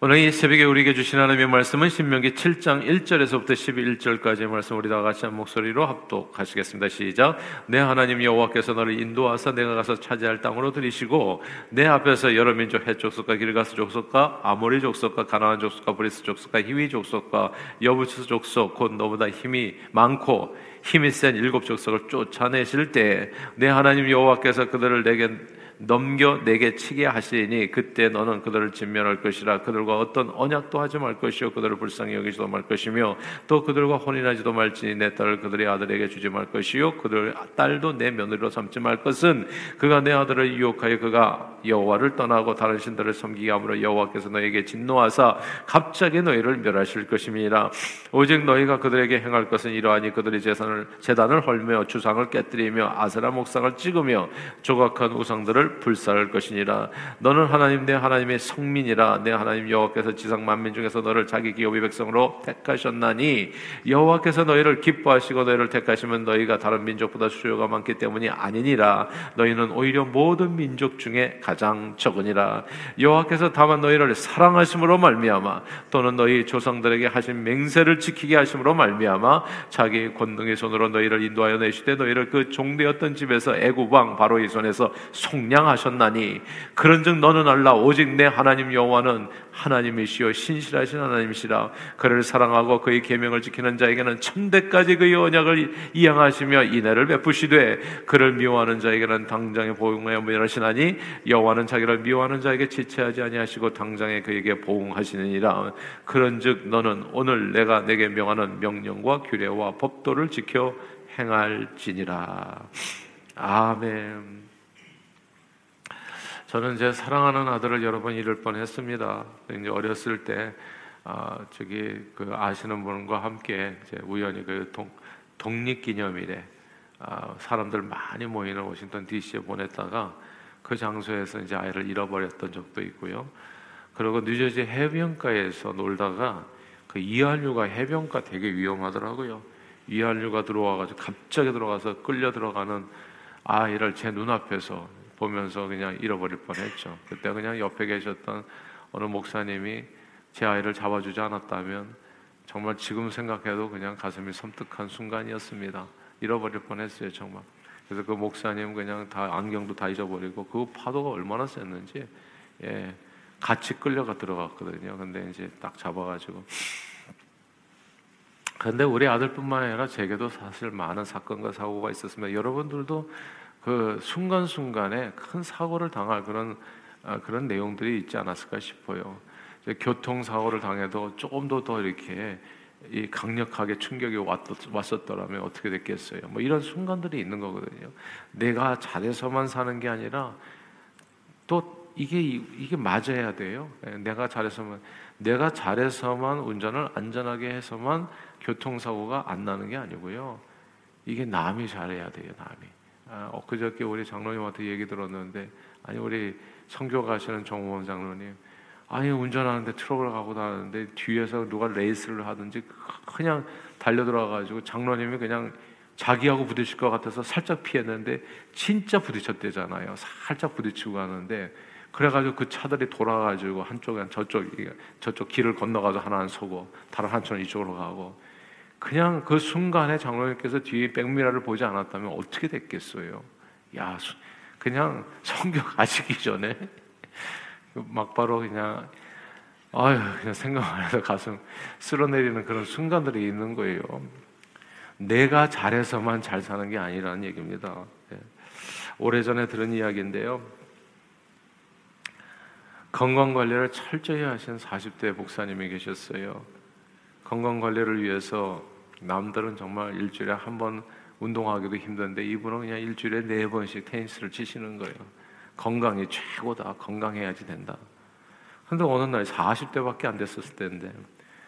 오늘 이 새벽에 우리에게 주신 하나님의 말씀은 신명기 7장 1절에서부터 11절까지의 말씀 우리 다 같이 한 목소리로 합독하시겠습니다. 시작. 네 하나님 여호와께서 너를 인도하사 네가 가서 차지할 땅으로 들이시고 네 앞에서 여러 민족 헷 족속과 기르가스 족속과 아모리 족속과 가나안 족속과 브리스 족속과 히위 족속과 여부스 족속 곧 너보다 힘이 많고 힘이 센 일곱 족속을 쫓아내실 때 네 하나님 여호와께서 그들을 네게 넘겨 내게 치게 하시니 그때 너는 그들을 진멸할 것이라. 그들과 어떤 언약도 하지 말 것이요. 그들을 불쌍히 여기지도 말 것이며 또 그들과 혼인하지도 말지니 내 딸을 그들의 아들에게 주지 말 것이요. 그들 딸도 내 며느리로 삼지 말 것은 그가 내 아들을 유혹하여 그가 여호와를 떠나고 다른 신들을 섬기게 함으로 여호와께서 너에게 진노하사 갑자기 너희를 멸하실 것임이라. 오직 너희가 그들에게 행할 것은 이러하니 그들의 재산을 재단을 헐며 주상을 깨뜨리며 아세라 목상을 찍으며 조각한 우상들을 불살할 것이니라. 너는 하나님 내 하나님의 성민이라. 내 하나님 여호와께서 지상 만민 중에서 너를 자기 기업의 백성으로 택하셨나니 여호와께서 너희를 기뻐하시고 너희를 택하시면 너희가 다른 민족보다 수요가 많기 때문이 아니니라. 너희는 오히려 모든 민족 중에 가장 적으니라. 여호와께서 다만 너희를 사랑하심으로 말미암아 또는 너희 조상들에게 하신 맹세를 지키게 하심으로 말미암아 자기 권능의 손으로 너희를 인도하여 내시되 너희를 그 종되었던 집에서 애굽 왕 바로의 손에서 속량 양하셨나니 그런즉 너는 알라. 오직 내 하나님 여호와는 하나님이시요 신실하신 하나님이시라. 그를 사랑하고 그의 계명을 지키는 자에게는 천대까지 그의 언약을 이행하시며 인애를 베푸시되 그를 미워하는 자에게는 당장에 보응하여 멸하시나니 여호와는 자기를 미워하는 자에게 지체하지 아니하시고 당장에 그에게 보응하시느니라. 그런즉 너는 오늘 내가 내게 명하는 명령과 규례와 법도를 지켜 행할지니라. 아멘. 저는 제 사랑하는 아들을 여러 번 잃을 뻔했습니다. 이제 어렸을 때 아, 저기 그 아시는 분과 함께 우연히 그 동, 독립기념일에 아, 사람들 많이 모이는 워싱턴 D.C.에 보냈다가 그 장소에서 이제 아이를 잃어버렸던 적도 있고요. 그리고 뉴저지 해변가에서 놀다가 그 이한류가 해변가 되게 위험하더라고요. 이한류가 들어와가지고 갑자기 들어가서 끌려 들어가는 아이를 제 눈앞에서 보면서 그냥 잃어버릴 뻔했죠. 그때 그냥 옆에 계셨던 어느 목사님이 제 아이를 잡아주지 않았다면 정말 지금 생각해도 그냥 가슴이 섬뜩한 순간이었습니다. 잃어버릴 뻔했어요, 정말. 그래서 그 목사님 그냥 다 안경도 다 잊어버리고 그 파도가 얼마나 셌는지 예, 같이 끌려가 들어갔거든요. 근데 이제 딱 잡아가지고. 근데 우리 아들뿐만 아니라 제게도 사실 많은 사건과 사고가 있었습니다. 여러분들도 그 순간순간에 큰 사고를 당할 그런 아, 그런 내용들이 있지 않았을까 싶어요. 교통 사고를 당해도 조금 더 더 이렇게 이 강력하게 충격이 왔었 더라면 어떻게 됐겠어요? 뭐 이런 순간들이 있는 거거든요. 내가 잘해서만 사는 게 아니라 또 이게 이게 맞아야 돼요. 예, 내가 잘해서만 내가 잘해서만 운전을 안전하게 해서만 교통사고가 안 나는 게 아니고요. 이게 남이 잘해야 돼요. 남이. 아, 엊그저께 우리 장로님한테 얘기 들었는데 아니 우리 성교 가시는 정호원 장로님 아니 운전하는데 트럭을 가고 다니는데 뒤에서 누가 레이스를 하든지 그냥 달려 들어가가지고 장로님이 그냥 자기하고 부딪힐 것 같아서 살짝 피했는데 진짜 부딪혔대잖아요. 살짝 부딪히고 가는데 그래가지고 그 차들이 돌아가지고 한쪽은 저쪽 저쪽 길을 건너가서 하나는 서고 다른 한쪽은 이쪽으로 가고 그냥 그 순간에 장로님께서 뒤에 백미라를 보지 않았다면 어떻게 됐겠어요? 야, 그냥 성경 가시기 전에 막바로 그냥 아유 그냥 생각만 해서 가슴 쓸어내리는 그런 순간들이 있는 거예요. 내가 잘해서만 잘 사는 게 아니라는 얘기입니다. 예. 오래전에 들은 이야기인데요. 건강 관리를 철저히 하신 40대 목사님이 계셨어요. 건강 관리를 위해서 남들은 정말 일주일에 한 번 운동하기도 힘든데 이분은 그냥 일주일에 네 번씩 테니스를 치시는 거예요. 건강이 최고다. 건강해야지 된다. 근데 어느 날 40대밖에 안 됐었을 때인데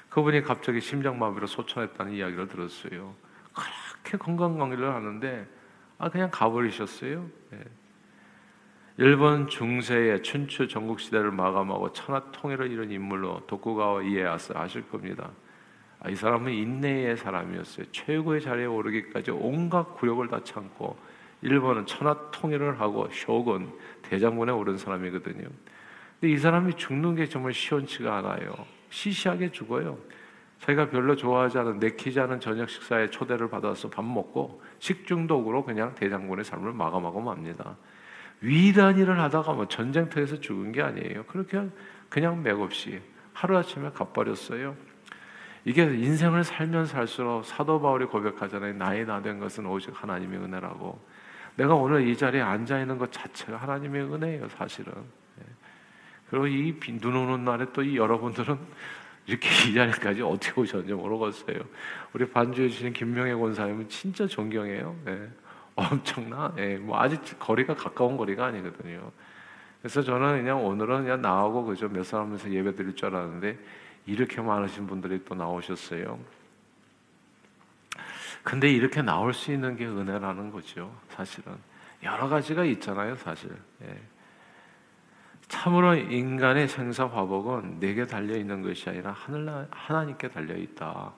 그분이 갑자기 심장마비로 소천했다는 이야기를 들었어요. 그렇게 건강 관리를 하는데 아 그냥 가버리셨어요. 네. 일본 중세의 춘추 전국 시대를 마감하고 천하 통일을 이룬 인물로 도쿠가와 이에야스 아실 겁니다. 아, 이 사람은 인내의 사람이었어요. 최고의 자리에 오르기까지 온갖 굴욕을 다 참고 일본은 천하 통일을 하고 쇼군 대장군에 오른 사람이거든요. 근데 이 사람이 죽는 게 정말 시원치가 않아요. 시시하게 죽어요. 자기가 별로 좋아하지 않은 내키지 않은 저녁 식사에 초대를 받아서 밥 먹고 식중독으로 그냥 대장군의 삶을 마감하고 맙니다. 위대한 일을 하다가 뭐 전쟁터에서 죽은 게 아니에요. 그렇게 그냥 맥없이 하루아침에 갚버렸어요. 이게 인생을 살면 살수록 사도 바울이 고백하잖아요. 나이 나된 것은 오직 하나님의 은혜라고. 내가 오늘 이 자리에 앉아 있는 것 자체가 하나님의 은혜예요, 사실은. 예. 그리고 이 눈 오는 날에 또 이 여러분들은 이렇게 이 자리까지 어떻게 오셨는지 모르겠어요. 우리 반주해 주신 김명애 권사님은 진짜 존경해요. 예. 엄청나. 예. 뭐 아직 거리가 가까운 거리가 아니거든요. 그래서 저는 그냥 오늘은 그냥 나하고 그저 몇 사람에서 예배 드릴 줄 알았는데 이렇게 많으신 분들이 또 나오셨어요. 근데 이렇게 나올 수 있는 게 은혜라는 거죠. 사실은 여러 가지가 있잖아요. 사실. 예. 참으로 인간의 생사 화복은 내게 달려 있는 것이 아니라 하늘 하나님께 달려 있다.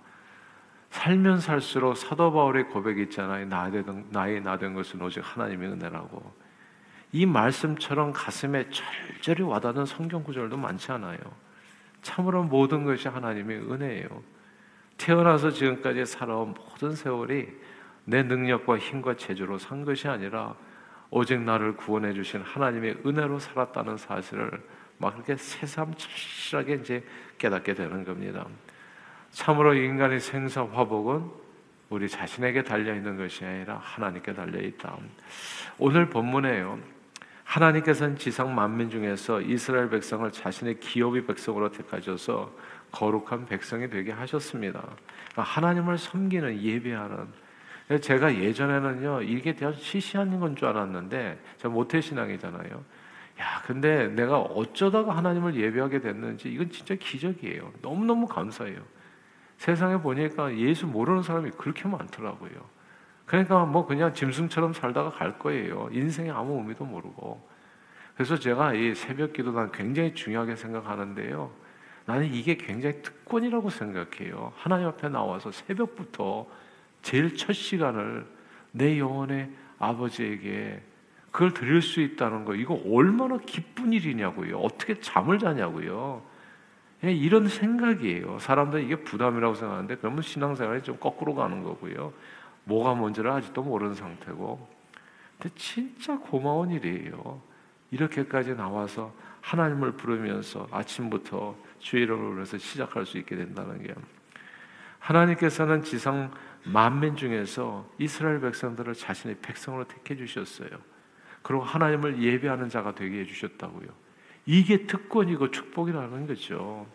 살면 살수록 사도 바울의 고백이 있잖아요. 나의 나된 것은 오직 하나님의 은혜라고. 이 말씀처럼 가슴에 절절히 와닿는 성경 구절도 많지 않아요. 참으로 모든 것이 하나님의 은혜예요. 태어나서 지금까지 살아온 모든 세월이 내 능력과 힘과 재주로 산 것이 아니라 오직 나를 구원해 주신 하나님의 은혜로 살았다는 사실을 막 그렇게 새삼스럽게 이제 깨닫게 되는 겁니다. 참으로 인간의 생사 화복은 우리 자신에게 달려 있는 것이 아니라 하나님께 달려 있다. 오늘 본문에요. 하나님께서는 지상 만민 중에서 이스라엘 백성을 자신의 기업의 백성으로 택하셔서 거룩한 백성이 되게 하셨습니다. 그러니까 하나님을 섬기는 예배하는 제가 예전에는요 이게 대한 시시한 건 줄 알았는데 제가 모태 신앙이잖아요. 야 근데 내가 어쩌다가 하나님을 예배하게 됐는지 이건 진짜 기적이에요. 너무 너무 감사해요. 세상에 보니까 예수 모르는 사람이 그렇게 많더라고요. 그러니까 뭐 그냥 짐승처럼 살다가 갈 거예요. 인생에 아무 의미도 모르고. 그래서 제가 이 새벽 기도 난 굉장히 중요하게 생각하는데요. 나는 이게 굉장히 특권이라고 생각해요. 하나님 앞에 나와서 새벽부터 제일 첫 시간을 내 영혼의 아버지에게 그걸 드릴 수 있다는 거 이거 얼마나 기쁜 일이냐고요. 어떻게 잠을 자냐고요. 이런 생각이에요. 사람들은 이게 부담이라고 생각하는데 그러면 신앙생활이 좀 거꾸로 가는 거고요. 뭐가 뭔지를 아직도 모르는 상태고. 근데 진짜 고마운 일이에요. 이렇게까지 나와서 하나님을 부르면서 아침부터 주의 이름을 불러서 시작할 수 있게 된다는 게 하나님께서는 지상 만민 중에서 이스라엘 백성들을 자신의 백성으로 택해 주셨어요. 그리고 하나님을 예배하는 자가 되게 해 주셨다고요. 이게 특권이고 축복이라는 거죠.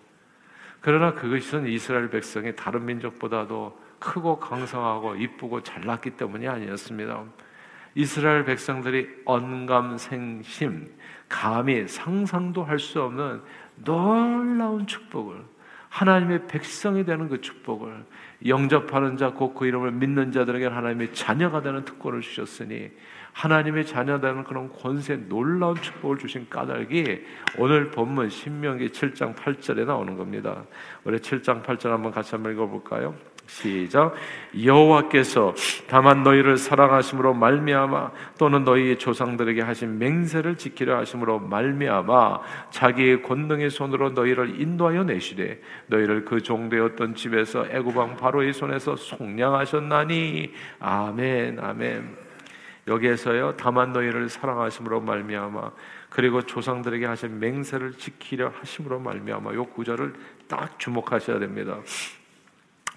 그러나 그것은 이스라엘 백성이 다른 민족보다도 크고 강성하고 이쁘고 잘났기 때문이 아니었습니다. 이스라엘 백성들이 언감생심, 감히 상상도 할 수 없는 놀라운 축복을 하나님의 백성이 되는 그 축복을 영접하는 자, 곧 그 이름을 믿는 자들에게 하나님의 자녀가 되는 특권을 주셨으니 하나님의 자녀 되는 그런 권세 놀라운 축복을 주신 까닭이 오늘 본문 신명기 7장 8절에 나오는 겁니다. 우리 7장 8절 한번 같이 한번 읽어볼까요? 시작. 여호와께서 다만 너희를 사랑하심으로 말미암아 또는 너희 조상들에게 하신 맹세를 지키려 하심으로 말미암아 자기의 권능의 손으로 너희를 인도하여 내시되 너희를 그 종되었던 집에서 애굽왕 바로의 손에서 속량하셨나니. 아멘 아멘. 여기에서요 다만 너희를 사랑하심으로 말미암아 그리고 조상들에게 하신 맹세를 지키려 하심으로 말미암아 요 구절을 딱 주목하셔야 됩니다.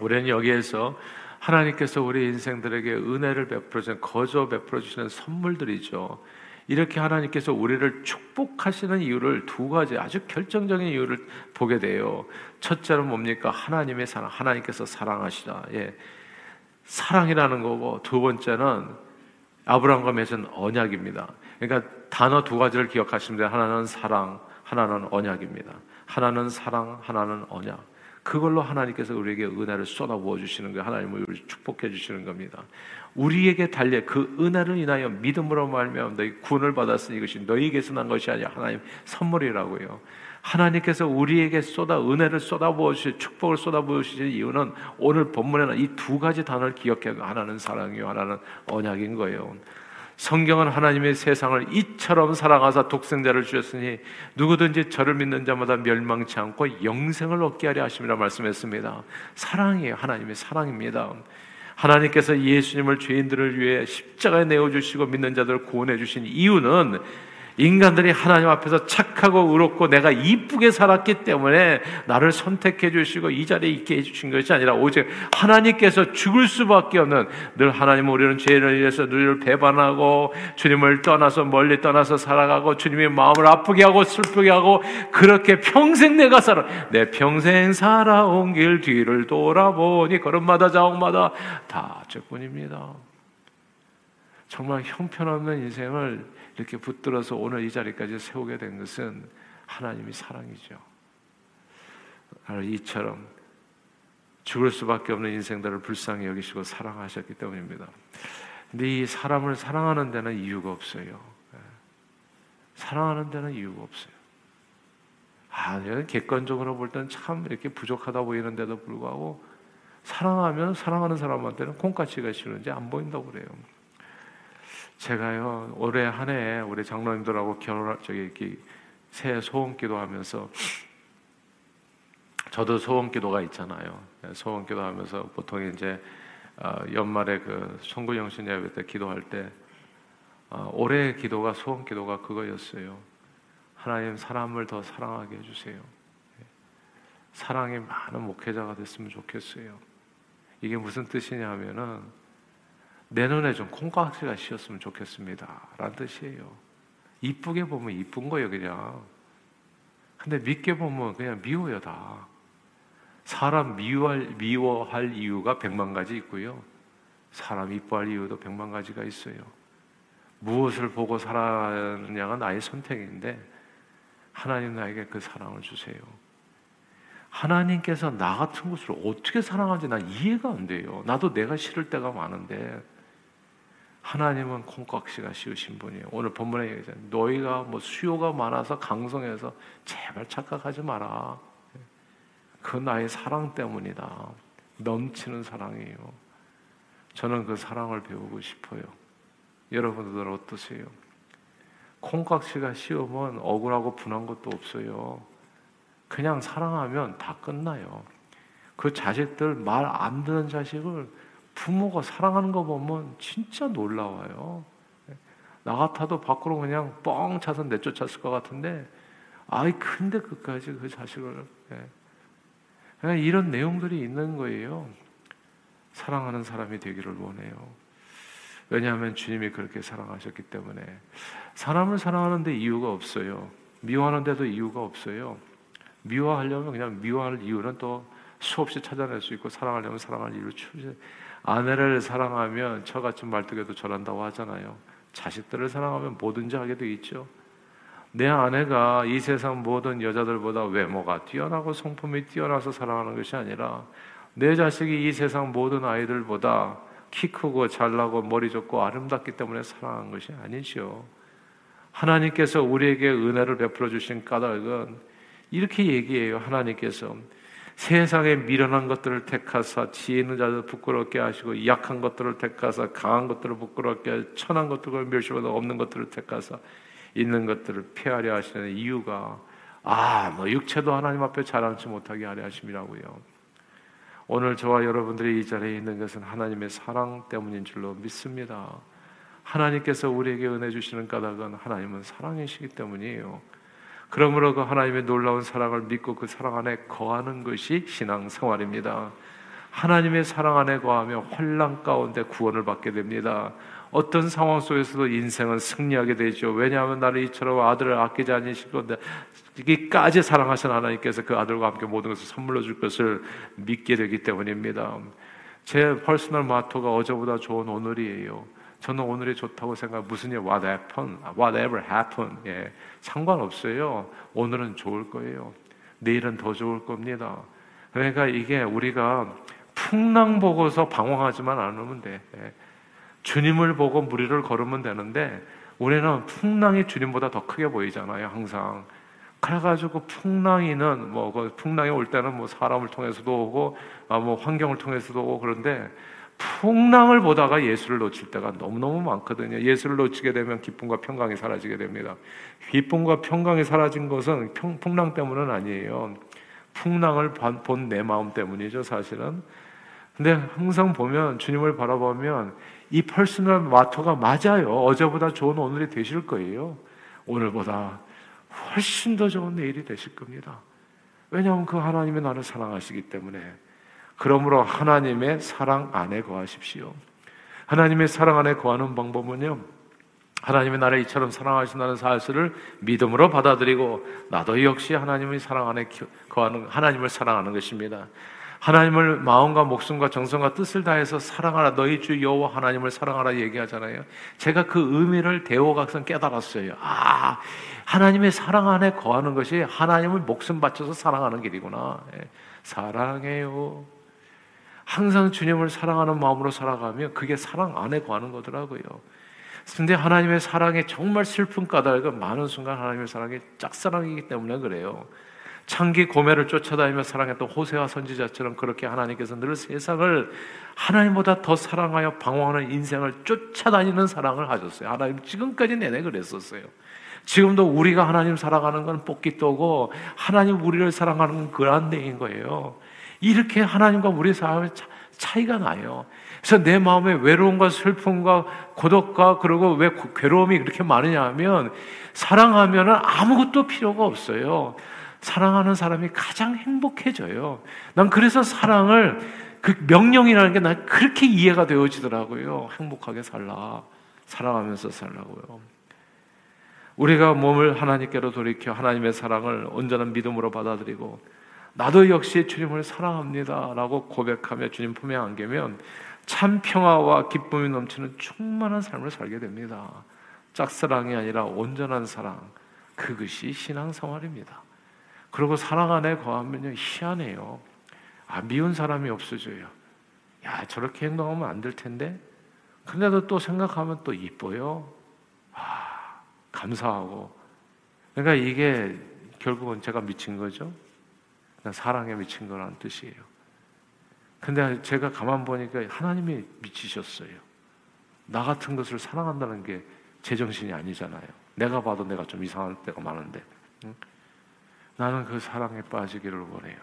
우리는 여기에서 하나님께서 우리 인생들에게 은혜를 베풀어 주는 거저 베풀어 주시는 선물들이죠. 이렇게 하나님께서 우리를 축복하시는 이유를 두 가지 아주 결정적인 이유를 보게 돼요. 첫째는 뭡니까? 하나님의 사랑, 하나님께서 사랑하시다. 예. 사랑이라는 거고 두 번째는 아브라함과 맺은 언약입니다. 그러니까 단어 두 가지를 기억하시면 돼요. 하나는 사랑, 하나는 언약입니다. 하나는 사랑, 하나는 언약. 그걸로 하나님께서 우리에게 은혜를 쏟아부어 주시는 거예요. 하나님을 축복해 주시는 겁니다. 우리에게 달려 그 은혜를 인하여 믿음으로 말미암아 너희 구원을 받았으니 이것이 너희에게서 난 것이 아니라 하나님 선물이라고요. 하나님께서 우리에게 쏟아 은혜를 쏟아부어 주시 축복을 쏟아부어 주시는 이유는 오늘 본문에는 이 두 가지 단어를 기억해 하나는 사랑이요 하나는 언약인 거예요. 성경은 하나님의 세상을 이처럼 사랑하사 독생자를 주셨으니 누구든지 저를 믿는 자마다 멸망치 않고 영생을 얻게 하려 하심이라 말씀했습니다. 사랑이에요. 하나님의 사랑입니다. 하나님께서 예수님을 죄인들을 위해 십자가에 내어 주시고 믿는 자들을 구원해 주신 이유는 인간들이 하나님 앞에서 착하고 의롭고 내가 이쁘게 살았기 때문에 나를 선택해 주시고 이 자리에 있게 해 주신 것이 아니라 오직 하나님께서 죽을 수밖에 없는 늘 하나님 우리는 죄를 위해서 늘 배반하고 주님을 떠나서 멀리 떠나서 살아가고 주님의 마음을 아프게 하고 슬프게 하고 그렇게 평생 내가 살아 내 평생 살아온 길 뒤를 돌아보니 걸음마다 자옥마다 다 죄뿐입니다. 정말 형편없는 인생을 이렇게 붙들어서 오늘 이 자리까지 세우게 된 것은 하나님이 사랑이죠. 이처럼 죽을 수밖에 없는 인생들을 불쌍히 여기시고 사랑하셨기 때문입니다. 근데 이 사람을 사랑하는 데는 이유가 없어요. 예. 사랑하는 데는 이유가 없어요. 아, 객관적으로 볼 때는 참 이렇게 부족하다 보이는데도 불구하고 사랑하면 사랑하는 사람한테는 콩가치가 싫은지 안 보인다고 그래요. 제가요 올해 한해 우리 장로님들하고 결혼 저기 이렇게 새 소원 기도 하면서 저도 소원 기도가 있잖아요. 소원 기도 하면서 보통 이제 어, 연말에 그 송구영신 예배 때 기도할 때 어, 올해 기도가 소원 기도가 그거였어요. 하나님 사람을 더 사랑하게 해주세요. 사랑이 많은 목회자가 됐으면 좋겠어요. 이게 무슨 뜻이냐면은 내 눈에 좀 콩깍지가 씌었으면 좋겠습니다. 라는 뜻이에요. 이쁘게 보면 이쁜 거예요, 그냥. 근데 믿게 보면 그냥 미워요, 다. 사람 미워할, 미워할 이유가 백만 가지 있고요. 사람 이뻐할 이유도 백만 가지가 있어요. 무엇을 보고 살아느냐가 나의 선택인데, 하나님 나에게 그 사랑을 주세요. 하나님께서 나 같은 것을 어떻게 사랑하는지 난 이해가 안 돼요. 나도 내가 싫을 때가 많은데, 하나님은 콩깍지가 씌우신 분이에요. 오늘 본문에 얘기하잖아요. 너희가 뭐 수요가 많아서 강성해서 제발 착각하지 마라. 그 나의 사랑 때문이다. 넘치는 사랑이에요. 저는 그 사랑을 배우고 싶어요. 여러분들 어떠세요? 콩깍지가 씌우면 억울하고 분한 것도 없어요. 그냥 사랑하면 다 끝나요. 그 자식들 말 안 듣는 자식을 부모가 사랑하는 거 보면 진짜 놀라워요. 나 같아도 밖으로 그냥 뻥 차서 내쫓았을 것 같은데, 아이, 근데 끝까지 그 자식을. 예. 이런 내용들이 있는 거예요. 사랑하는 사람이 되기를 원해요. 왜냐하면 주님이 그렇게 사랑하셨기 때문에. 사람을 사랑하는데 이유가 없어요. 미워하는데도 이유가 없어요. 미워하려면 그냥 미워할 이유는 또 수없이 찾아낼 수 있고 사랑하려면 사랑할 이유를 추 아내를 사랑하면 처같은 말뚝에도 절한다고 하잖아요. 자식들을 사랑하면 뭐든지 하게 돼 있죠. 내 아내가 이 세상 모든 여자들보다 외모가 뛰어나고 성품이 뛰어나서 사랑하는 것이 아니라 내 자식이 이 세상 모든 아이들보다 키 크고 잘나고 머리 좋고 아름답기 때문에 사랑하는 것이 아니죠. 하나님께서 우리에게 은혜를 베풀어 주신 까닭은 이렇게 얘기해요. 하나님께서 세상에 미련한 것들을 택하사 지혜 있는 자들 부끄럽게 하시고 약한 것들을 택하사 강한 것들을 부끄럽게 하시고 천한 것들을 멸시보다 없는 것들을 택하사 있는 것들을 폐하려 하시는 이유가 아, 뭐 육체도 하나님 앞에 자랑치 못하게 하려 하심이라고요. 오늘 저와 여러분들이 이 자리에 있는 것은 하나님의 사랑 때문인 줄로 믿습니다. 하나님께서 우리에게 은혜 주시는 까닭은 하나님은 사랑이시기 때문이에요. 그러므로 그 하나님의 놀라운 사랑을 믿고 그 사랑 안에 거하는 것이 신앙 생활입니다. 하나님의 사랑 안에 거하며 환란 가운데 구원을 받게 됩니다. 어떤 상황 속에서도 인생은 승리하게 되죠. 왜냐하면 나를 이처럼 아들을 아끼지 않으시고 이기까지 사랑하신 하나님께서 그 아들과 함께 모든 것을 선물로 줄 것을 믿게 되기 때문입니다. 제 personal motto가 어제보다 좋은 오늘이에요. 저는 오늘이 좋다고 생각 무슨 일 what happen, whatever happen 예 상관없어요. 오늘은 좋을 거예요. 내일은 더 좋을 겁니다. 그러니까 이게 우리가 풍랑 보고서 방황하지만 않으면 돼. 예. 주님을 보고 무리를 걸으면 되는데 우리는 풍랑이 주님보다 더 크게 보이잖아요. 항상. 그래가지고 풍랑이는 뭐그 풍랑이 올 때는 뭐 사람을 통해서도 오고 아 뭐 환경을 통해서도 오고 그런데 풍랑을 보다가 예수를 놓칠 때가 너무너무 많거든요. 예수를 놓치게 되면 기쁨과 평강이 사라지게 됩니다. 기쁨과 평강이 사라진 것은 평, 풍랑 때문은 아니에요. 풍랑을 본 내 마음 때문이죠, 사실은. 근데 항상 보면 주님을 바라보면 이 personal motto가 맞아요. 어제보다 좋은 오늘이 되실 거예요. 오늘보다 훨씬 더 좋은 내일이 되실 겁니다. 왜냐하면 그 하나님의 나를 사랑하시기 때문에. 그러므로 하나님의 사랑 안에 거하십시오. 하나님의 사랑 안에 거하는 방법은요. 하나님의 나를 이처럼 사랑하신다는 사실을 믿음으로 받아들이고 나도 역시 하나님의 사랑 안에 거하는 하나님을 사랑하는 것입니다. 하나님을 마음과 목숨과 정성과 뜻을 다해서 사랑하라 너희 주 여호와 하나님을 사랑하라 얘기하잖아요. 제가 그 의미를 대호각선 깨달았어요. 아 하나님의 사랑 안에 거하는 것이 하나님을 목숨 바쳐서 사랑하는 길이구나. 예. 사랑해요. 항상 주님을 사랑하는 마음으로 살아가면 그게 사랑 안에 거하는 거더라고요. 근데 하나님의 사랑에 정말 슬픈 까닭은 많은 순간 하나님의 사랑이 짝사랑이기 때문에 그래요. 창기 고매를 쫓아다니며 사랑했던 호세와 선지자처럼 그렇게 하나님께서 늘 세상을 하나님보다 더 사랑하여 방황하는 인생을 쫓아다니는 사랑을 하셨어요. 하나님 지금까지 내내 그랬었어요. 지금도 우리가 하나님 사랑하는 건 뽑기또고 하나님 우리를 사랑하는 건 그란데인 거예요. 이렇게 하나님과 우리 사람의 차이가 나요. 그래서 내 마음에 외로움과 슬픔과 고독과 그리고 왜 괴로움이 그렇게 많으냐 하면 사랑하면 아무것도 필요가 없어요. 사랑하는 사람이 가장 행복해져요. 난 그래서 사랑을 그 명령이라는 게 난 그렇게 이해가 되어지더라고요. 행복하게 살라. 사랑하면서 살라고요. 우리가 몸을 하나님께로 돌이켜 하나님의 사랑을 온전한 믿음으로 받아들이고 나도 역시 주님을 사랑합니다 라고 고백하며 주님 품에 안기면 참 평화와 기쁨이 넘치는 충만한 삶을 살게 됩니다. 짝사랑이 아니라 온전한 사랑 그것이 신앙 생활입니다. 그리고 사랑 안에 거하면요 희한해요. 아 미운 사람이 없어져요. 야 저렇게 행동하면 안 될 텐데. 근데도 또 생각하면 또 이뻐요. 아 감사하고. 그러니까 이게 결국은 제가 미친 거죠. 사랑에 미친 거라는 뜻이에요. 근데 제가 가만 보니까 하나님이 미치셨어요. 나 같은 것을 사랑한다는 게 제정신이 아니잖아요. 내가 봐도 내가 좀 이상할 때가 많은데. 응? 나는 그 사랑에 빠지기를 원해요.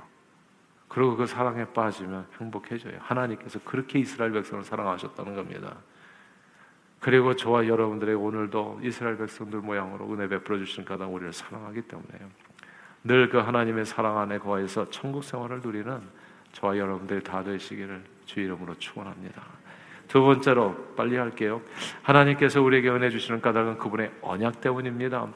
그리고 그 사랑에 빠지면 행복해져요. 하나님께서 그렇게 이스라엘 백성을 사랑하셨다는 겁니다. 그리고 저와 여러분들의 오늘도 이스라엘 백성들 모양으로 은혜 베풀어 주신 가다 우리를 사랑하기 때문에요. 늘 그 하나님의 사랑 안에 거해서 천국 생활을 누리는 저와 여러분들 다 되시기를 주 이름으로 축원합니다. 두 번째로 빨리 할게요. 하나님께서 우리에게 은혜 주시는 까닭은 그분의 언약 때문입니다.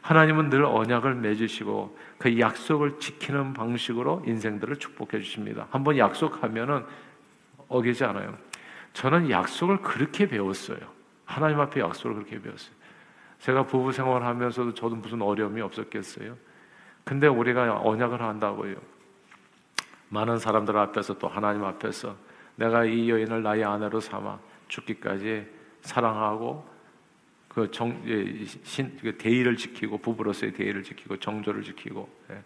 하나님은 늘 언약을 맺으시고 그 약속을 지키는 방식으로 인생들을 축복해 주십니다. 한번 약속하면은 어기지 않아요. 저는 약속을 그렇게 배웠어요. 하나님 앞에 약속을 그렇게 배웠어요. 제가 부부 생활하면서도 저도 무슨 어려움이 없었겠어요. 근데 우리가 언약을 한다고요. 많은 사람들 앞에서 또 하나님 앞에서 내가 이 여인을 나의 아내로 삼아 죽기까지 사랑하고 그 정, 예, 신, 그 대의를 지키고 부부로서의 대의를 지키고 정조를 지키고 예.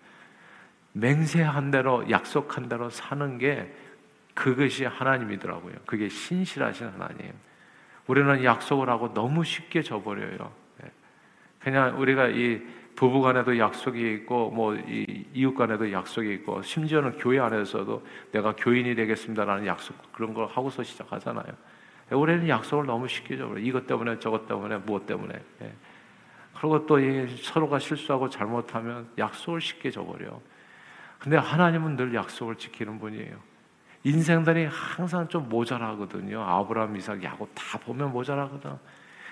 맹세한 대로 약속한 대로 사는 게 그것이 하나님이더라고요. 그게 신실하신 하나님. 우리는 약속을 하고 너무 쉽게 져버려요. 예. 그냥 우리가 이 부부 간에도 약속이 있고 뭐 이웃 간에도 약속이 있고 심지어는 교회 안에서도 내가 교인이 되겠습니다라는 약속 그런 걸 하고서 시작하잖아요. 우리는 약속을 너무 쉽게 줘버려. 이것 때문에 저것 때문에 무엇 때문에. 예. 그리고 또 서로가 실수하고 잘못하면 약속을 쉽게 줘버려. 근데 하나님은 늘 약속을 지키는 분이에요. 인생들이 항상 좀 모자라거든요. 아브라함, 이삭, 야곱 다 보면 모자라거든.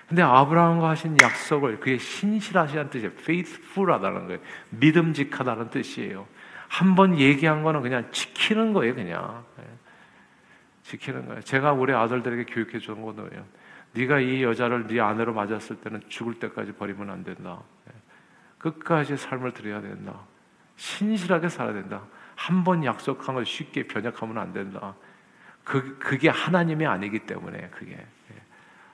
근데 아브라함과 하신 약속을 그게 신실하시다는 뜻이에요. faithful하다는 거예요. 믿음직하다는 뜻이에요. 한 번 얘기한 거는 그냥 지키는 거예요, 그냥. 예. 지키는 거예요. 제가 우리 아들들에게 교육해 주는 거예요. 네가 이 여자를 네 아내로 맞았을 때는 죽을 때까지 버리면 안 된다. 예. 끝까지 삶을 드려야 된다. 신실하게 살아야 된다. 한 번 약속한 걸 쉽게 변혁하면 안 된다. 그, 그게 하나님이 아니기 때문에 그게.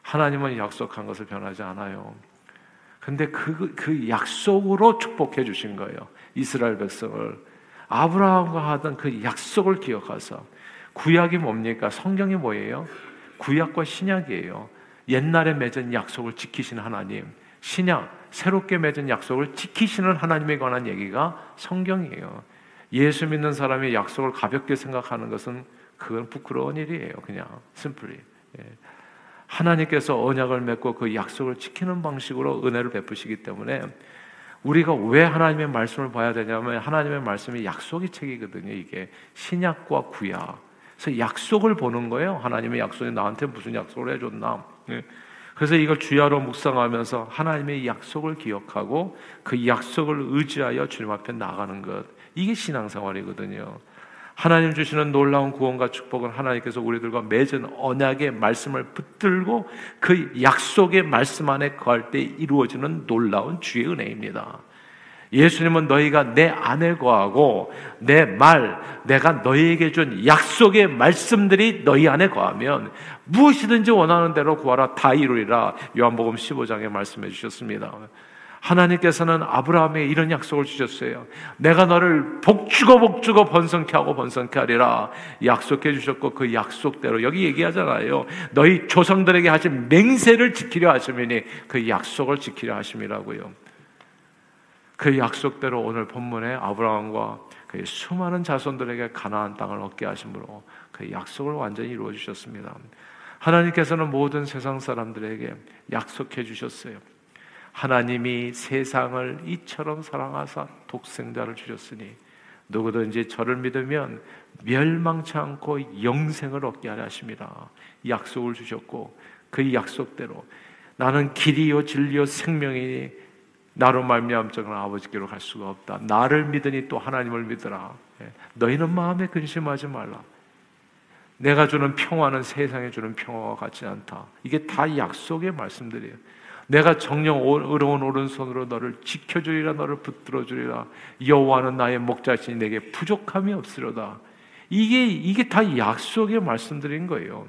예. 하나님은 약속한 것을 변하지 않아요. 근데 그, 그 약속으로 축복해 주신 거예요. 이스라엘 백성을. 아브라함과 하던 그 약속을 기억하서 구약이 뭡니까? 성경이 뭐예요? 구약과 신약이에요. 옛날에 맺은 약속을 지키시는 하나님, 신약, 새롭게 맺은 약속을 지키시는 하나님에 관한 얘기가 성경이에요. 예수 믿는 사람이 약속을 가볍게 생각하는 것은 그건 부끄러운 일이에요. 그냥 심플리. 예. 하나님께서 언약을 맺고 그 약속을 지키는 방식으로 은혜를 베푸시기 때문에 우리가 왜 하나님의 말씀을 봐야 되냐면 하나님의 말씀이 약속의 책이거든요. 이게 신약과 구약. 그래서 약속을 보는 거예요. 하나님의 약속이 나한테 무슨 약속을 해줬나. 예. 그래서 이걸 주야로 묵상하면서 하나님의 약속을 기억하고 그 약속을 의지하여 주님 앞에 나가는 것. 이게 신앙생활이거든요. 하나님 주시는 놀라운 구원과 축복은 하나님께서 우리들과 맺은 언약의 말씀을 붙들고 그 약속의 말씀 안에 거할 때 이루어지는 놀라운 주의 은혜입니다. 예수님은 너희가 내 안에 거하고 내 말, 내가 너희에게 준 약속의 말씀들이 너희 안에 거하면 무엇이든지 원하는 대로 구하라 다 이루리라. 요한복음 15장에 말씀해 주셨습니다. 하나님께서는 아브라함에 이런 약속을 주셨어요. 내가 너를 복주고 복주고 번성케 하고 번성케 하리라 약속해 주셨고 그 약속대로 여기 얘기하잖아요. 너희 조상들에게 하신 맹세를 지키려 하심이니 그 약속을 지키려 하심이라고요. 그 약속대로 오늘 본문에 아브라함과 그 수많은 자손들에게 가나안 땅을 얻게 하심으로 그 약속을 완전히 이루어 주셨습니다. 하나님께서는 모든 세상 사람들에게 약속해 주셨어요. 하나님이 세상을 이처럼 사랑하사 독생자를 주셨으니 누구든지 저를 믿으면 멸망치 않고 영생을 얻게 하려 하십니다. 약속을 주셨고 그 약속대로 나는 길이요 진리요 생명이니 나로 말미암 자는 아버지께로 갈 수가 없다. 나를 믿으니 또 하나님을 믿으라. 예. 너희는 마음에 근심하지 말라. 내가 주는 평화는 세상에 주는 평화와 같지 않다. 이게 다 약속의 말씀들이에요. 내가 정령 의로운 오른손으로 너를 지켜주리라 너를 붙들어 주리라 여호와는 나의 목자신 내게 부족함이 없으려다. 이게 이게 다 약속의 말씀들인 거예요.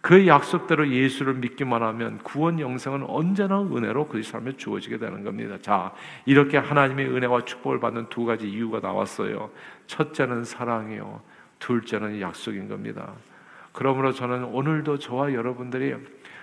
그 약속대로 예수를 믿기만 하면 구원 영생은 언제나 은혜로 그 사람에 주어지게 되는 겁니다. 자, 이렇게 하나님의 은혜와 축복을 받는 두 가지 이유가 나왔어요. 첫째는 사랑이요. 둘째는 약속인 겁니다. 그러므로 저는 오늘도 저와 여러분들이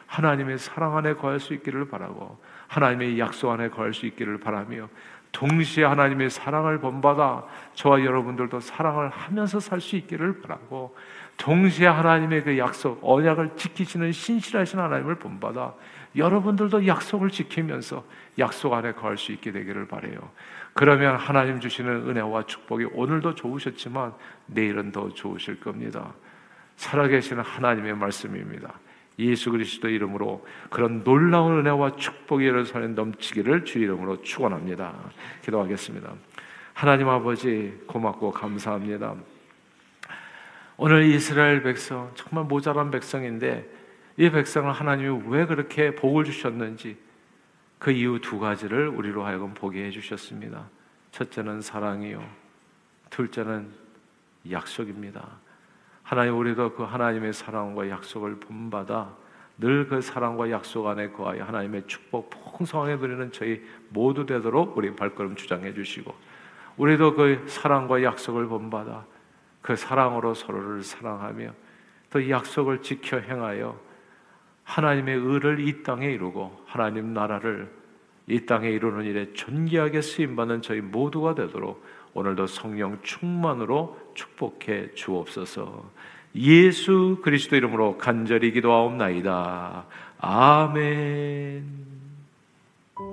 하나님의 사랑 안에 거할 수 있기를 바라고 하나님의 약속 안에 거할 수 있기를 바라며 동시에 하나님의 사랑을 본받아 저와 여러분들도 사랑을 하면서 살 수 있기를 바라고 동시에 하나님의 그 약속, 언약을 지키시는 신실하신 하나님을 본받아 여러분들도 약속을 지키면서 약속 안에 거할 수 있게 되기를 바래요. 그러면 하나님 주시는 은혜와 축복이 오늘도 좋으셨지만 내일은 더 좋으실 겁니다. 살아계시는 하나님의 말씀입니다. 예수 그리스도 이름으로 그런 놀라운 은혜와 축복이 손에 넘치기를 주 이름으로 축원합니다. 기도하겠습니다. 하나님 아버지 고맙고 감사합니다. 오늘 이스라엘 백성 정말 모자란 백성인데 이 백성을 하나님이 왜 그렇게 복을 주셨는지 그 이유 두 가지를 우리로 하여금 보게 해 주셨습니다. 첫째는 사랑이요. 둘째는 약속입니다. 하나님 우리도 그 하나님의 사랑과 약속을 본받아 늘 그 사랑과 약속 안에 거하여 하나님의 축복 풍성하게 누리는 저희 모두 되도록 우리 발걸음 주장해 주시고 우리도 그 사랑과 약속을 본받아 그 사랑으로 서로를 사랑하며 또 약속을 지켜 행하여 하나님의 의를 이 땅에 이루고 하나님 나라를 이 땅에 이루는 일에 존귀하게 쓰임 받는 저희 모두가 되도록 오늘도 성령 충만으로 축복해 주옵소서. 예수 그리스도 이름으로 간절히 기도하옵나이다. 아멘.